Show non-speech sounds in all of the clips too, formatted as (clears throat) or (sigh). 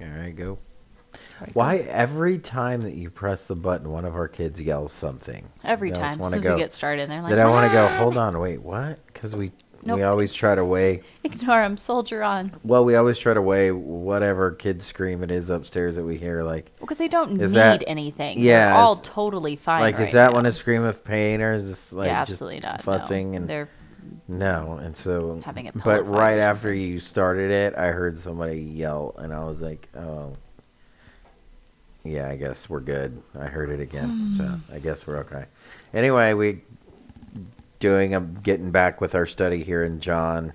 All right, go. Why every time that you press the button, one of our kids yells something? Every They time, as soon as go- we get started, they're like, That I want to go. Hold on, wait, what? Because we Nope. we always try to weigh. Ignore him, soldier on. Well, we always try to weigh whatever kid scream it is upstairs that we hear. Like, Because they don't need that- anything. yeah, They're all totally fine. like right is that now. one a scream of pain or is this like yeah, just absolutely not. fussing no. and they're no? And so, Having pillow but right after you started it, I heard somebody yell, and I was like, oh. Yeah, I guess we're good. I heard it again, so hmm. I guess we're okay. Anyway, we doing a getting back with our study here in John.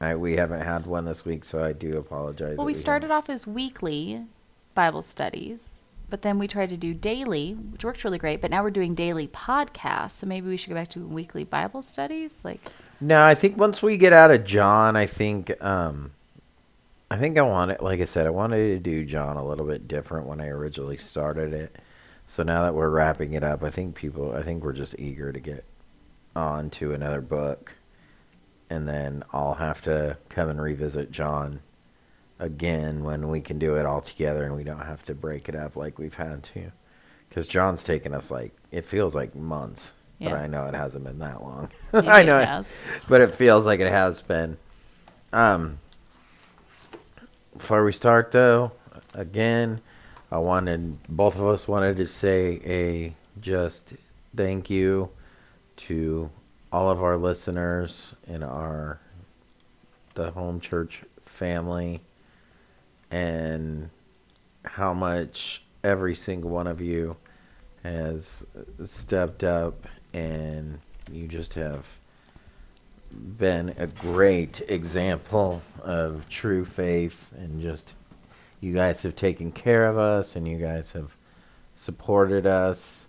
I, we haven't had one this week, so I do apologize. well, that we started haven't. off as weekly Bible studies, but then we tried to do daily, which worked really great. But now we're doing daily podcasts, so maybe we should go back to weekly Bible studies. Like, No, I think once we get out of John, I think um I think I want it. like I said, I wanted to do John a little bit different when I originally started it. So now that we're wrapping it up, I think people I think we're just eager to get on to another book. And then I'll have to come and revisit John again when we can do it all together and we don't have to break it up like we've had to. Cuz John's taken us like it feels like months. But I know it hasn't been that long. (laughs) I know it has. but it feels like it has been. Um, before we start, though, again, I wanted both of us wanted to say a just thank you to all of our listeners in our the home church family and how much every single one of you has stepped up and you just have been a great example of true faith and just you guys have taken care of us and you guys have supported us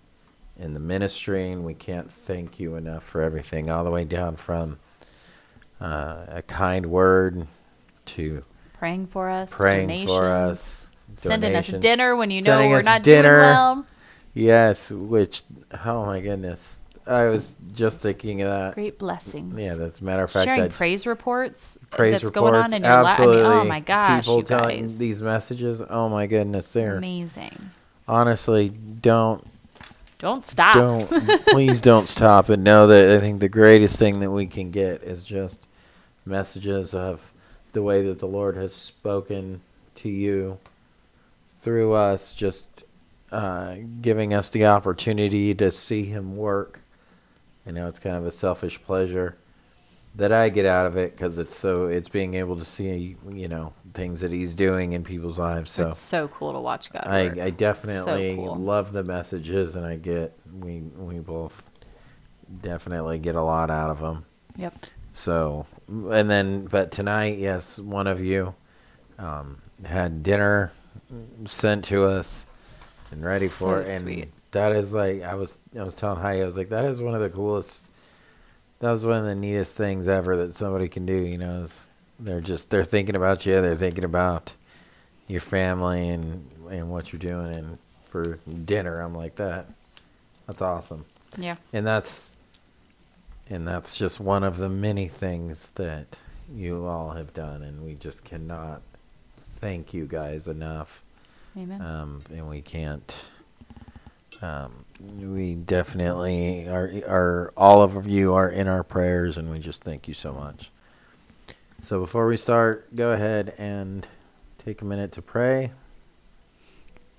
in the ministry and we can't thank you enough for everything. All the way down from uh, a kind word to praying for us, praying donations, for us sending us dinner when you know sending we're not dinner. doing well. yes which oh my goodness i was just thinking of that Great blessings. yeah that's a matter of fact Sharing I, praise reports praise that's reports. going on in your life. I absolutely. mean, oh my gosh, People you telling guys. these messages. Oh my goodness, they're Amazing. honestly don't Don't stop. don't (laughs) please don't stop and know that I think the greatest thing that we can get is just messages of the way that the Lord has spoken to you through us, just uh, giving us the opportunity to see Him work. I know it's kind of a selfish pleasure that I get out of it because it's so it's being able to see you know things that He's doing in people's lives. So It's so cool to watch God I, work. I definitely cool. love the messages, and I get we we both definitely get a lot out of them. Yep. So, and then but tonight, yes, one of you um, had dinner sent to us and ready for it, and sweet. that is like I was I was telling Heidi, I was like that is one of the coolest. That was one of the neatest things ever that somebody can do. You know, is they're just they're thinking about you, they're thinking about your family and and what you're doing, and for dinner, I'm like that. That's awesome Yeah. and that's and that's just one of the many things that you all have done and we just cannot thank you guys enough. Amen. um, and we can't um, we definitely are are all of you are in our prayers and we just thank you so much. So before we start go ahead and take a minute to pray.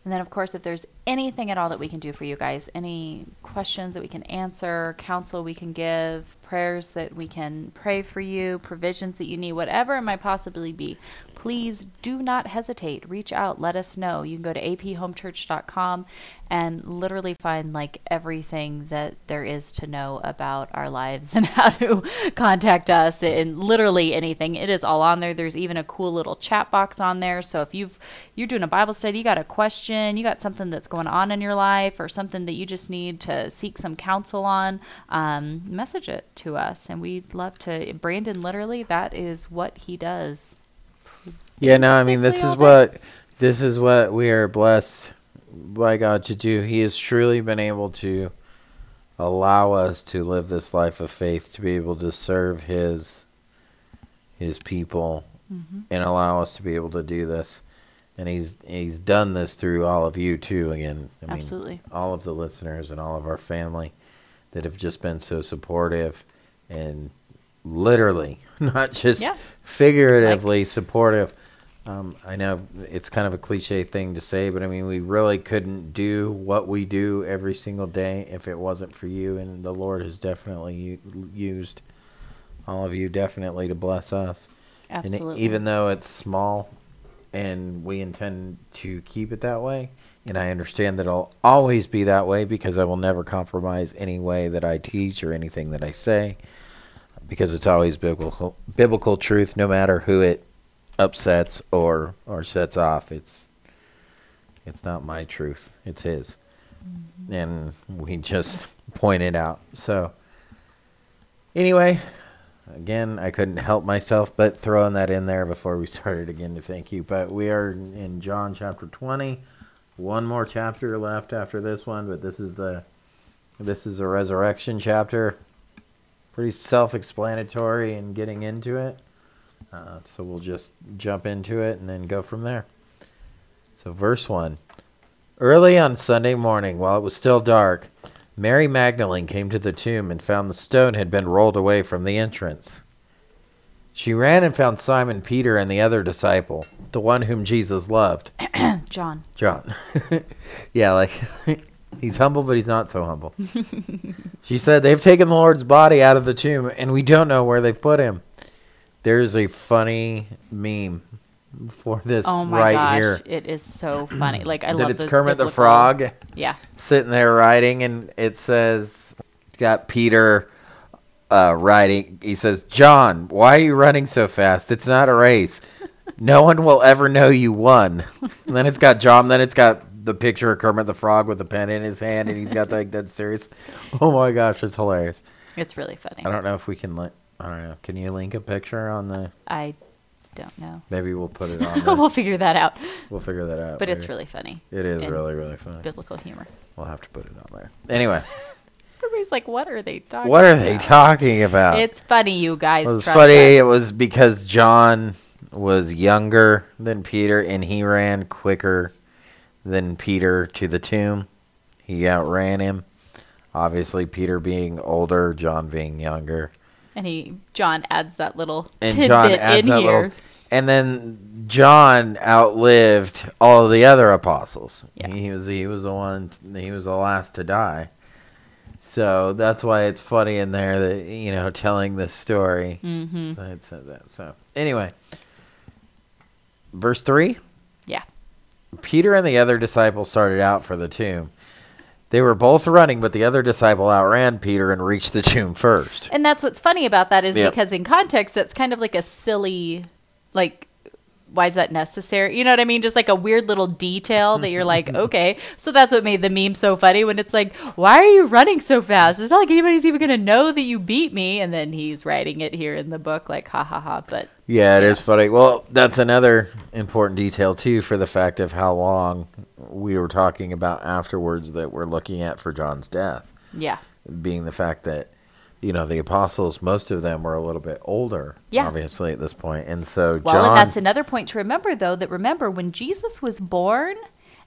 And then, of course, if there's anything at all that we can do for you guys, any questions that we can answer, counsel we can give, prayers that we can pray for you, provisions that you need, whatever it might possibly be, please do not hesitate. Reach out, let us know. You can go to aphomechurch.com and literally find like everything that there is to know about our lives (laughs) and how to contact us and literally anything. It is all on there. There's even a cool little chat box on there. So if you've you're doing a Bible study, you got a question, you got something that's going on in your life or something that you just need to seek some counsel on, um, message it to us and we'd love to Brandon literally that is what he does. Yeah, no, I mean this is what this is what we are blessed by God to do. He has truly been able to allow us to live this life of faith, to be able to serve his his people Mm-hmm. and allow us to be able to do this. And he's he's done this through all of you too. Again, I mean, Absolutely. all of the listeners and all of our family that have just been so supportive and literally, (laughs) not just Yeah. figuratively supportive. Um, I know it's kind of a cliche thing to say, but I mean, we really couldn't do what we do every single day if it wasn't for you. And the Lord has definitely u- used all of you definitely to bless us. Absolutely. And even though it's small and we intend to keep it that way, and I understand that it'll always be that way because I will never compromise any way that I teach or anything that I say because it's always biblical biblical truth no matter who it upsets or or sets off. It's it's not my truth it's his. Mm-hmm. And we just (laughs) point it out. So anyway again i couldn't help myself but throwing that in there before we (laughs) started again to thank you. But we are in john chapter 20 one more chapter left after this one but this is the this is a resurrection chapter. Pretty self-explanatory in getting into it. Uh, so we'll just jump into it and then go from there. So verse 1 early on sunday morning while it was still dark Mary Magdalene came to the tomb and found the stone had been rolled away from the entrance. She ran and found Simon Peter and the other disciple, the one whom Jesus loved, (clears throat) John. John. (laughs) yeah, like (laughs) he's humble, but he's not so humble. (laughs) she said, They've taken the Lord's body out of the tomb, and we don't know where they've put him. There's a funny meme for this Oh my right gosh, here. it is so funny. Like I that love it's Kermit the Frog Yeah, sitting there writing, and it says, got Peter uh, writing. He says, John, why are you running so fast? It's not a race. No one will ever know you won. And (laughs) then it's got John, then it's got the picture of Kermit the Frog with a pen in his hand, and he's got like that serious. Oh my gosh, it's hilarious. it's really funny. I don't know if we can, li- I don't know. Can you link a picture on the, I don't know. maybe we'll put it (laughs) on the, we'll figure that out. we'll figure that out. But it's really funny. it is really, really funny. Biblical humor. We'll have to put it on there. Anyway, (laughs) Everybody's like, "What are they talking?" what are they talking about? It's funny, you guys. Well, it's trust funny. us. It was because John was younger than Peter, and he ran quicker than Peter to the tomb. He outran him. Obviously, Peter being older, John being younger, And he, John adds that little and tidbit John adds in that here. little. And then John outlived all of the other apostles. Yeah. He was he was the one. He was the last to die. So that's why it's funny in there that you know telling this story. Mm-hmm. It said that. So anyway, verse three. Yeah. Peter and the other disciple started out for the tomb. They were both running, but the other disciple outran Peter and reached the tomb first. And that's what's funny about that is Yep. because in context, that's kind of like a silly, like, why is that necessary? You know what I mean? Just like a weird little detail that you're like, (laughs) okay. So that's what made the meme so funny when it's like, why are you running so fast? It's not like anybody's even going to know that you beat me. And then he's writing it here in the book, like, ha ha ha. But Yeah, it is funny. Well, that's another important detail too for the fact of how long we were talking about afterwards that we're looking at for John's death, yeah. being the fact that you know the apostles, most of them were a little bit older, Yeah. obviously at this point, and so Well, John. and that's another point to remember, though, that remember when Jesus was born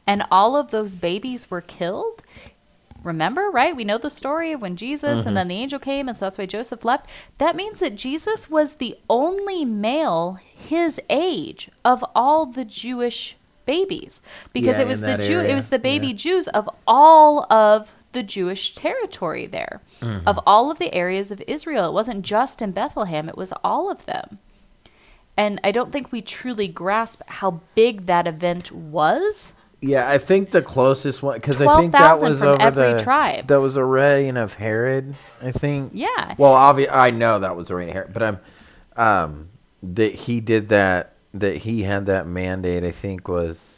and all of those babies were killed. Remember, right? We know the story of when Jesus and mm-hmm. then the angel came, and so that's why Joseph left. That means that Jesus was the only male his age of all the Jewish babies, because Yeah, it was the Jew, it was the baby yeah. Jews of all of the Jewish territory there, Mm-hmm. of all of the areas of Israel. It wasn't just in Bethlehem; it was all of them. And I don't think we truly grasp how big that event was. Yeah, I think the closest one because I think that was over every the tribe. that was a reign of Herod. I think. Yeah. Well, obvi- I know that was a reign of Herod, but I'm um that he did that that he had that mandate. I think was.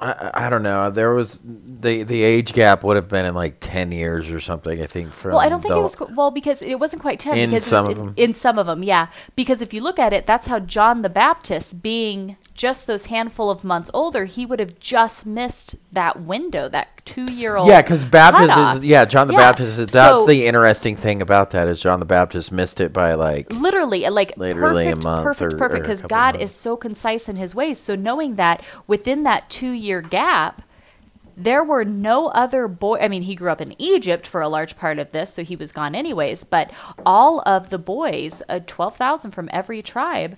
I, I don't know. There was the the age gap would have been in like ten years or something. I think from Well, I don't think it was qu- well because it wasn't quite ten. In because it some was of in, 'em. in some of them, yeah. Because if you look at it, that's how John the Baptist, being just those handful of months older, he would have just missed that window, that two year old. Yeah, because Baptist is yeah John the Yeah. Baptist. Is, that's So- the interesting thing about that is John the Baptist missed it by like literally uh, like Literally a perfect, month perfect, or- perfect. a Because God is so concise in His ways. So knowing that within that two-year gap, there were no other boy. I mean, he grew up in Egypt for a large part of this, so he was gone anyways. But all of the boys, uh, twelve thousand from every tribe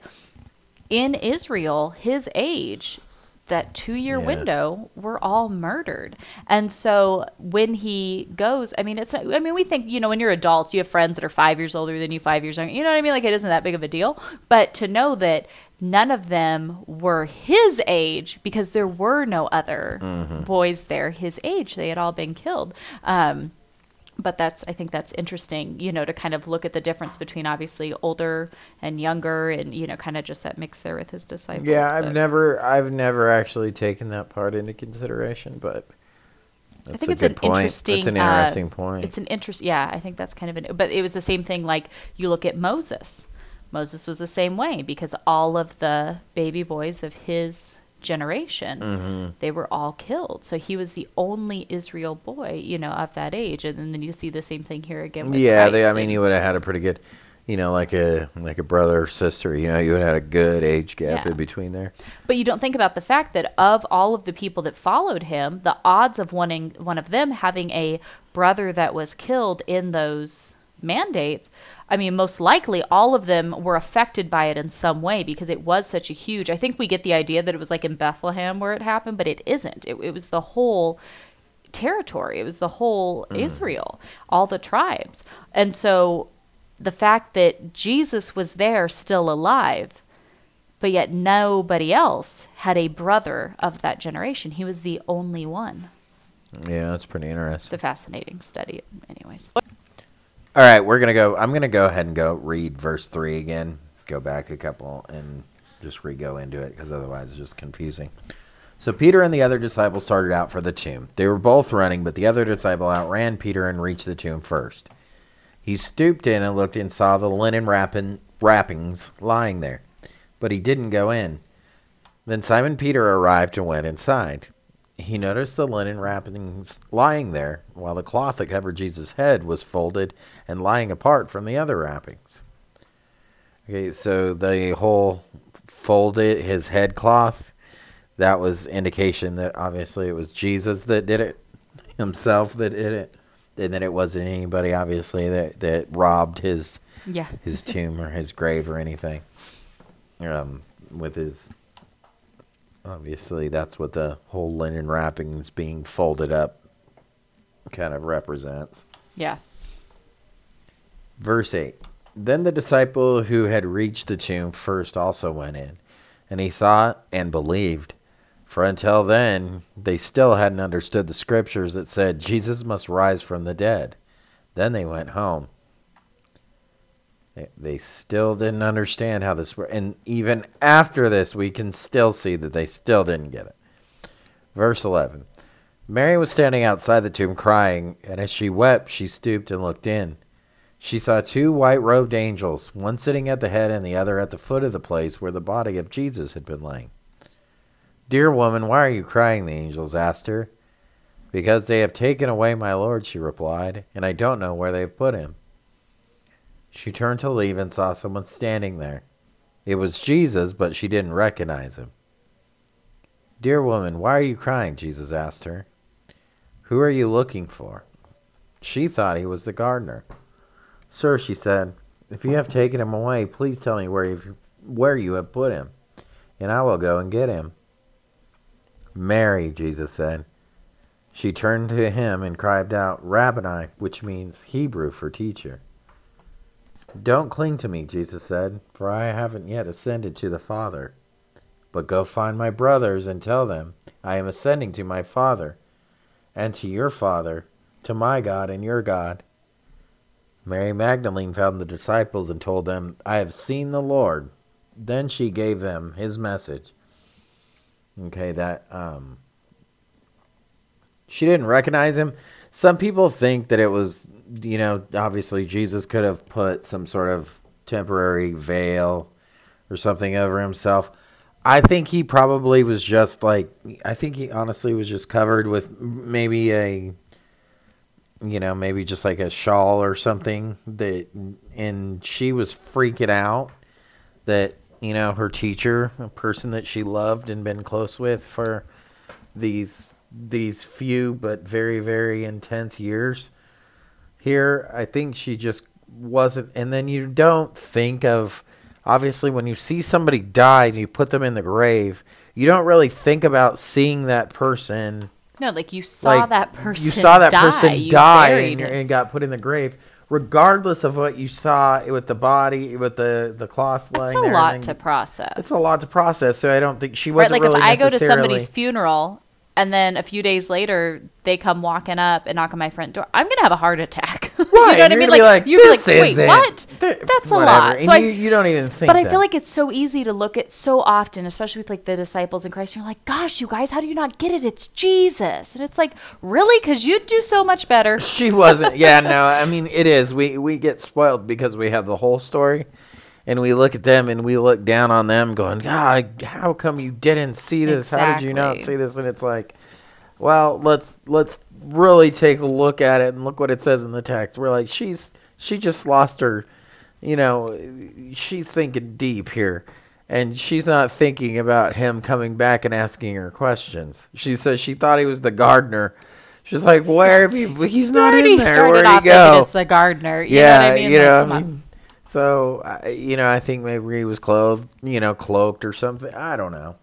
in Israel, his age, that two year Yeah. window, were all murdered. And so when he goes, I mean, it's, I mean, we think, you know, when you're adults, you have friends that are five years older than you, five years younger. You know what I mean? Like, it isn't that big of a deal. But to know that none of them were his age because there were no other boys there his age, they had all been killed. Um, but that's i think that's interesting you know to kind of look at the difference between obviously older and younger and you know kind of just that mix there with his disciples yeah. I've but never I've never actually taken that part into consideration, but i think it's an point. interesting That's an uh, interesting point. it's an interest yeah i think that's kind of an but it was the same thing like you look at moses moses was the same way because all of the baby boys of his generation Mm-hmm. they were all killed so he was the only israel boy you know of that age and then you see the same thing here again with yeah, they, I mean, you would have had a pretty good, you know, like a like a brother or sister. You know, you would have had a good age gap Yeah. in between there. But you don't think about the fact that of all of the people that followed him, the odds of wanting one of them having a brother that was killed in those mandates, I mean, most likely all of them were affected by it in some way because it was such a huge. I think we get the idea that it was like in Bethlehem where it happened, but it isn't. It, it was the whole territory. It was the whole mm. Israel, all the tribes. And so the fact that Jesus was there still alive, but yet nobody else had a brother of that generation. He was the only one. Yeah, that's pretty interesting. It's a fascinating study, anyways. All right, we're gonna go. I'm gonna go ahead and go read verse three again. Go back a couple and just re-go into it because otherwise it's just confusing. So Peter and the other disciple started out for the tomb. They were both running, but the other disciple outran Peter and reached the tomb first. He stooped in and looked and saw the linen wrapping, wrappings lying there, but he didn't go in. Then Simon Peter arrived and went inside. He noticed the linen wrappings lying there, while the cloth that covered Jesus' head was folded and lying apart from the other wrappings. Okay, so the whole folded his head cloth, that was indication that obviously it was Jesus that did it himself that did it, and that it wasn't anybody obviously that that robbed his Yeah. his tomb or his grave or anything. Um, with his obviously that's what the whole linen wrappings being folded up kind of represents. Yeah. Verse 8 Then the disciple who had reached the tomb first also went in, and he saw and believed. For until then, they still hadn't understood the scriptures that said Jesus must rise from the dead. Then they went home. They- They still didn't understand how this worked. And even after this, we can still see that they still didn't get it. Verse 11 Mary was standing outside the tomb crying, and as she wept, she stooped and looked in. She saw two white robed angels, one sitting at the head and the other at the foot of the place where the body of Jesus had been lying. Dear woman, why are you crying? The angels asked her. Because they have taken away my Lord, she replied, and I don't know where they have put him. She turned to leave and saw someone standing there. It was Jesus, but she didn't recognize him. Dear woman, why are you crying? Jesus asked her. Who are you looking for? She thought he was the gardener. Sir, she said, if you have taken him away, please tell me where, you've, where you have put him, and I will go and get him. Mary, Jesus said. She turned to him and cried out, Rabboni, which means Hebrew for teacher. Don't cling to me, Jesus said, for I haven't yet ascended to the Father. But go find my brothers and tell them, I am ascending to my Father, and to your Father, to my God and your God. Mary Magdalene found the disciples and told them, I have seen the Lord. Then she gave them his message. Okay, that um she didn't recognize him. Some people think that it was, you know, obviously Jesus could have put some sort of temporary veil or something over himself. I think he probably was just like I think he honestly was just covered with maybe a you know, maybe just like a shawl or something that and she was freaking out that you know, her teacher, a person that she loved and been close with for these these few but very very intense years here, I think she just wasn't and then you don't think of obviously when you see somebody die and you put them in the grave, you don't really think about seeing that person No, like you saw like that person. you saw that die, person you die and, and got put in the grave regardless of what you saw with the body with the the cloth That's lying a there lot to process. it's a lot to process so i don't think she wasn't right, like if I go to somebody's funeral and then a few days later they come walking up and knock on my front door, I'm gonna have a heart attack. (laughs) you know what I you're mean? gonna like, you'd be "This like, wait, what? th- That's a whatever." lot. And So I, you, don't even think but I feel like it's so easy to look at so often, especially with like the disciples in Christ. You're like, gosh, you guys, how do you not get it? It's Jesus, and it's like, really, because you'd do so much better. she wasn't yeah no i mean it is we we get spoiled because we have the whole story and we look at them and we look down on them going god how come you didn't see this how did you not see this and it's like well let's let's really take a look at it and look what it says in the text we're like she's she just lost her you know she's thinking deep here and she's not thinking about him coming back and asking her questions she says she thought he was the gardener She's like, where have you? He's not in there. Where'd he go? it's the gardener. You yeah, know what I mean? you know. come I on. mean, so you know, I think maybe he was clothed, you know, cloaked or something. I don't know.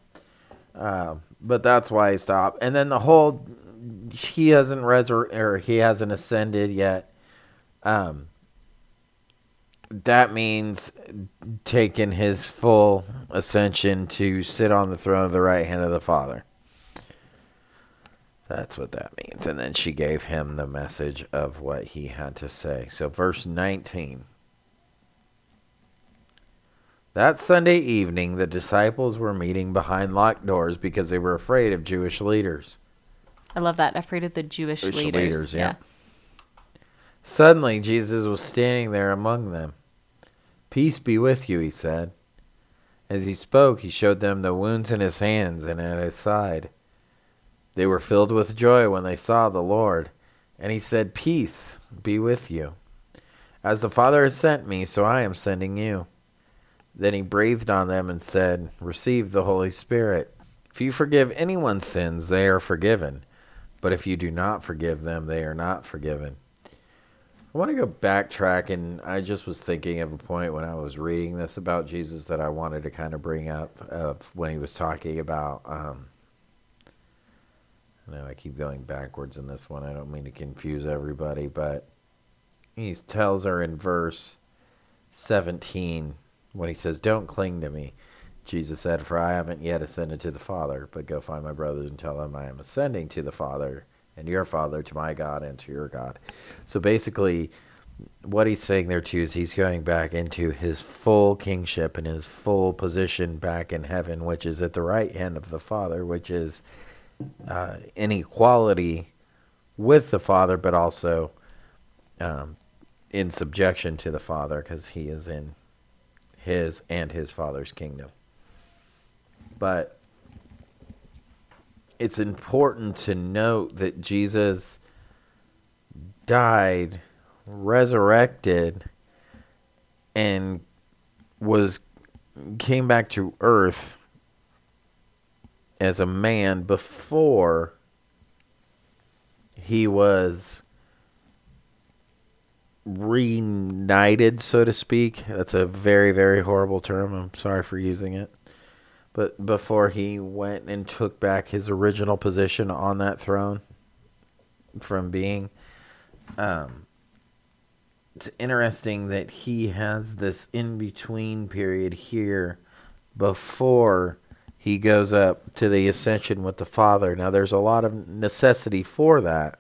Um, but that's why he stopped. And then the whole he hasn't resur- or he hasn't ascended yet. Um, that means taking his full ascension to sit on the throne of the right hand of the Father. That's what that means. And then she gave him the message of what he had to say. So, verse 19. That Sunday evening, the disciples were meeting behind locked doors because they were afraid of Jewish leaders. I love that. Afraid of the Jewish, leaders. Jewish leaders. leaders, yeah. Suddenly, Jesus was standing there among them. Peace be with you, he said. As he spoke, he showed them the wounds in his hands and at his side. They were filled with joy when they saw the Lord. And he said, Peace be with you. As the Father has sent me, so I am sending you. Then he breathed on them and said, Receive the Holy Spirit. If you forgive anyone's sins, they are forgiven. But if you do not forgive them, they are not forgiven. I want to go backtrack, and I just was thinking of a point when I was reading this about Jesus that I wanted to kind of bring up of when he was talking about. Um, I know I keep going backwards in this one. I don't mean to confuse everybody, but he tells her in verse 17 when he says, Don't cling to me. Jesus said, For I haven't yet ascended to the Father, but go find my brothers and tell them I am ascending to the Father and your Father, to my God and to your God. So basically, what he's saying there too is he's going back into his full kingship and his full position back in heaven, which is at the right hand of the Father, which is uh, in equality with the Father, but also um, in subjection to the Father because he is in his and his Father's kingdom. But it's important to note that Jesus died, resurrected, and was came back to earth as a man before he was reunited, so to speak. That's a very, very horrible term. I'm sorry for using it. But before he went and took back his original position on that throne from being, um, it's interesting that he has this in between period here before he goes up to the ascension with the Father. Now, there's a lot of necessity for that,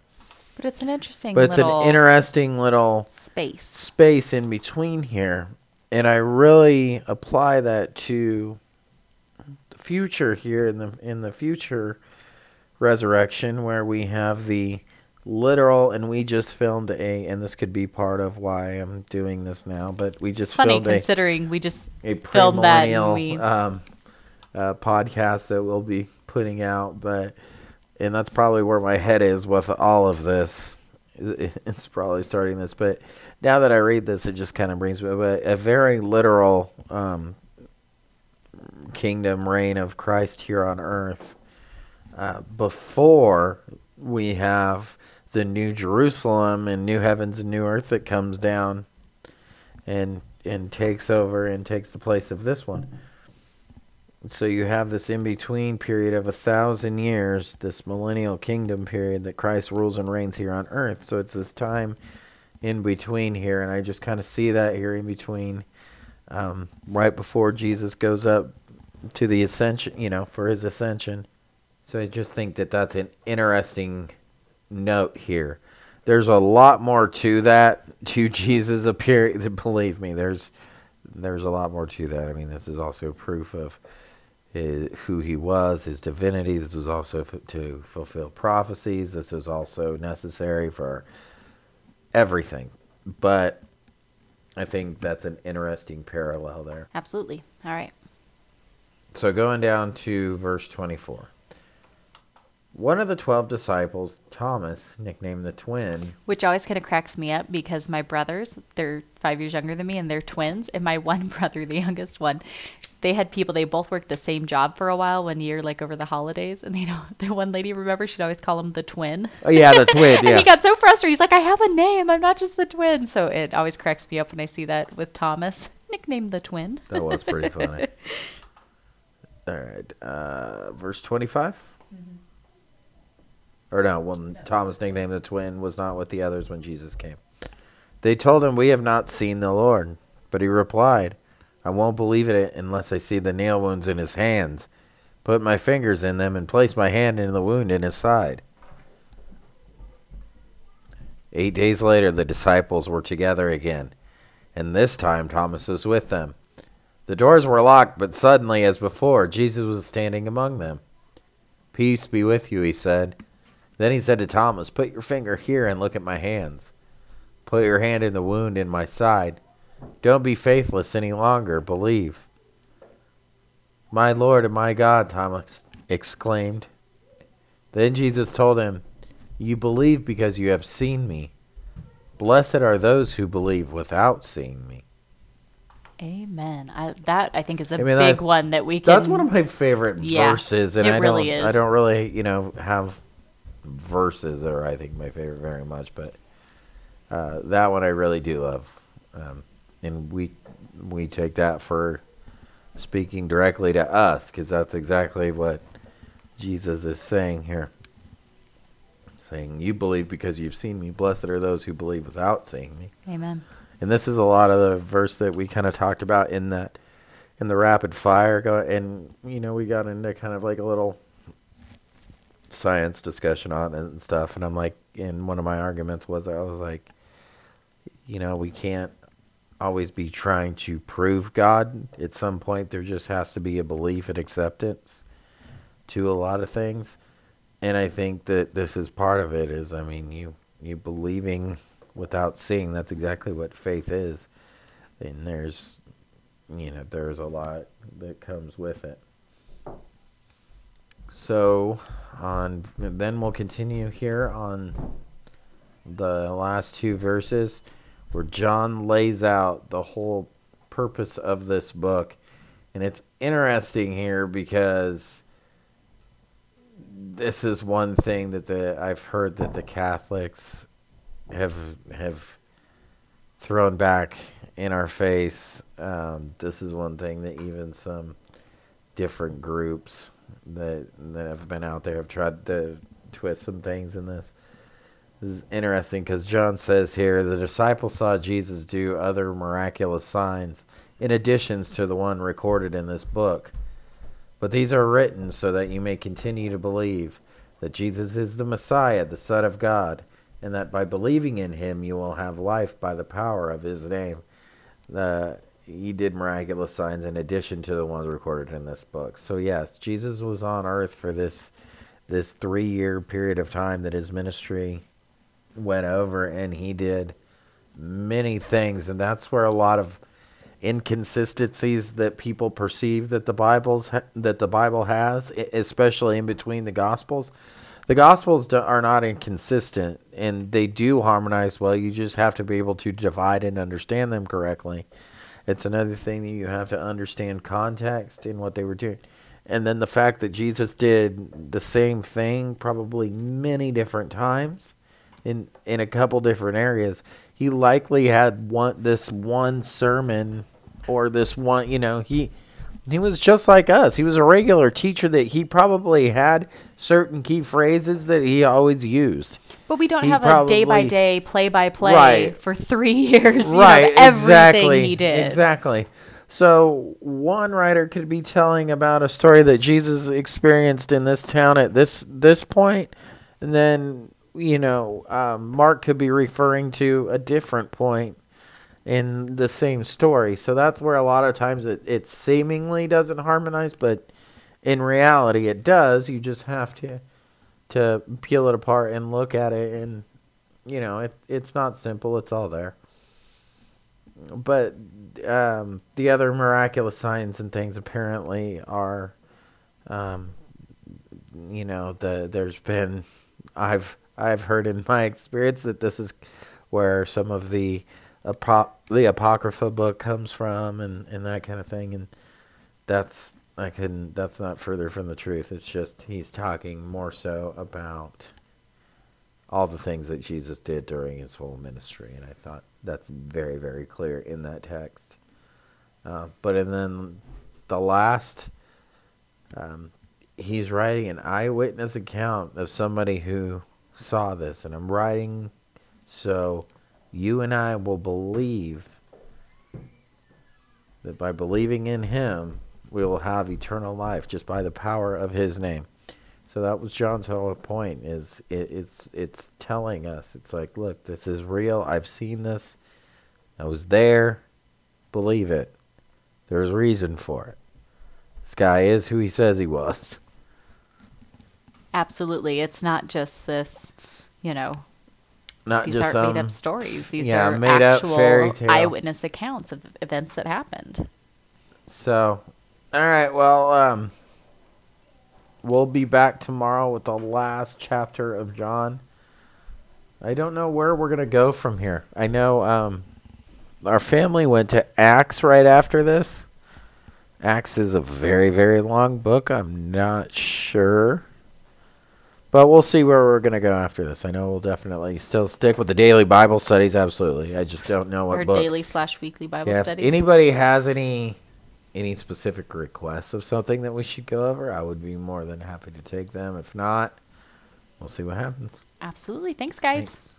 But it's an interesting but it's little an interesting little space. space in between here. And I really apply that to the future here in the in the future resurrection where we have the literal and we just filmed a and this could be part of why I'm doing this now, but we just It's funny filmed a, considering we just a filmed that we um, uh, podcast that we'll be putting out. But and that's probably where my head is with all of this. (laughs) It's probably starting this, but now that I read this, it just kind of brings me a, very literal um, kingdom reign of Christ here on earth. Uh, before we have the new Jerusalem and new heavens and new earth that comes down and and takes over and takes the place of this one. So you have this in between period of a thousand years, this millennial kingdom period that Christ rules and reigns here on earth. So it's this time in between here, and I just kind of see that here in between, um, right before Jesus goes up to the ascension, you know, for his ascension. So I just think that that's an interesting note here. There's a lot more to that to (laughs) Jesus appearing. Believe me, there's there's a lot more to that. I mean, this is also proof of his, who he was, his divinity. This was also f- to fulfill prophecies. This was also necessary for everything. But I think that's an interesting parallel there. Absolutely. All right. So going down to verse 24. One of the 12 disciples, Thomas, nicknamed the twin, Which always kind of cracks me up because my brothers, they're five years younger than me and they're twins. And my (laughs) one brother, the youngest one, they had people, they both worked the same job for a while one year, like over the holidays. And, you know, (laughs) the one lady, remember, she'd always call him the twin. Oh yeah, the twin. (laughs) and Yeah. he got so frustrated. He's like, I have a name. I'm not just the twin. So it always cracks me up when I see that with Thomas, (laughs) nicknamed the twin. that was pretty funny. All right, uh, verse twenty-five. Or no, when Thomas nicknamed the twin was not with the others when Jesus came. They told him, "We have not seen the Lord," but he replied, "I won't believe it unless I see the nail wounds in his hands, put my fingers in them, and place my hand in the wound in his side." Eight days later, the disciples were together again, and this time Thomas was with them. The doors were locked, but suddenly, as before, Jesus was standing among them. Peace be with you, he said. Then he said to Thomas, Put your finger here and look at my hands. Put your hand in the wound in my side. Don't be faithless any longer, believe. My Lord and my God, Thomas exclaimed. Then Jesus told him, You believe because you have seen me. Blessed are those who believe without seeing me. Amen. I, that I think is a I mean, big one that we can. That's one of my favorite Yeah, verses, and it I really don't, is. I don't really, you know, have verses that are I think my favorite very much, but uh, that one I really do love, um, and we we take that for speaking directly to us because that's exactly what Jesus is saying here. Saying, "You believe because you've seen me. Blessed are those who believe without seeing me." Amen. And this is a lot of the verse that we kind of talked about in that in the rapid fire go and you know we got into kind of like a little science discussion on it and stuff and I'm like in one of my arguments was I was like you know we can't always be trying to prove God. At some point there just has to be a belief and acceptance to a lot of things. And I think that this is part of it is I mean you you believing without seeing that's exactly what faith is. And there's you know there's a lot that comes with it. So on then we'll continue here on the last two verses where John lays out the whole purpose of this book and it's interesting here because this is one thing that the I've heard that the Catholics have have thrown back in our face. Um, this is one thing that even some different groups that that have been out there have tried to twist some things in this. This is interesting because John says here the disciples saw Jesus do other miraculous signs in additions to the one recorded in this book. But these are written so that you may continue to believe that Jesus is the Messiah, the Son of God, and that by believing in him you will have life by the power of his name. The he did miraculous signs in addition to the ones recorded in this book. So yes, Jesus was on earth for this this 3-year period of time that his ministry went over and he did many things and that's where a lot of inconsistencies that people perceive that the Bible's ha- that the Bible has, especially in between the Gospels. The Gospels do- are not inconsistent, and they do harmonize well. You just have to be able to divide and understand them correctly. It's another thing that you have to understand context in what they were doing. And then the fact that Jesus did the same thing probably many different times in in a couple different areas. He likely had one this one sermon or this one, you know, he he was just like us. He was a regular teacher that he probably had certain key phrases that he always used. But we don't He have a day by day, play by play for three (laughs) years. you know, right of everything exactly he did. exactly so one writer could be telling about a story that jesus experienced in this town at this this point and then you know um, mark could be referring to a different point in the same story. So that's where a lot of times it, it seemingly doesn't harmonize but in reality it does. You just have to to peel it apart and look at it and you know it, it's not simple. It's all there. But um, the other miraculous signs and things apparently are, um, you know, the there's been, I've I've heard in my experience that this is where some of the apo- the apocrypha book comes from and and that kind of thing, and that's I couldn't that's not further from the truth. It's just he's talking more so about all the things that Jesus did during his whole ministry, and I thought that's very, very clear in that text. Uh, but and then the last, um, he's writing an eyewitness account of somebody who saw this, and I'm writing so you and I will believe that by believing in him, we will have eternal life just by the power of his name. So that was John's whole point. Is it, it's it's telling us it's like, look, this is real. I've seen this. I was there. Believe it. There's reason for it. This guy is who he says he was. (laughs) Absolutely. It's not just this, you know, Not these just aren't made some up stories. These yeah, are made up actual eyewitness accounts of events that happened. So, all right. Well, um, we'll be back tomorrow with the last chapter of John. I don't know where we're gonna go from here. I know um, our family went to Acts right after this. Acts is a very, very long book. I'm not sure. But we'll see where we're going to go after this. I know we'll definitely still stick with the daily Bible studies. Absolutely. I just don't know what Or book. daily slash weekly Bible Yeah, if anybody has any any specific requests of something that we should go over, I would be more than happy to take them. If not, we'll see what happens. Absolutely. Thanks, guys. Thanks.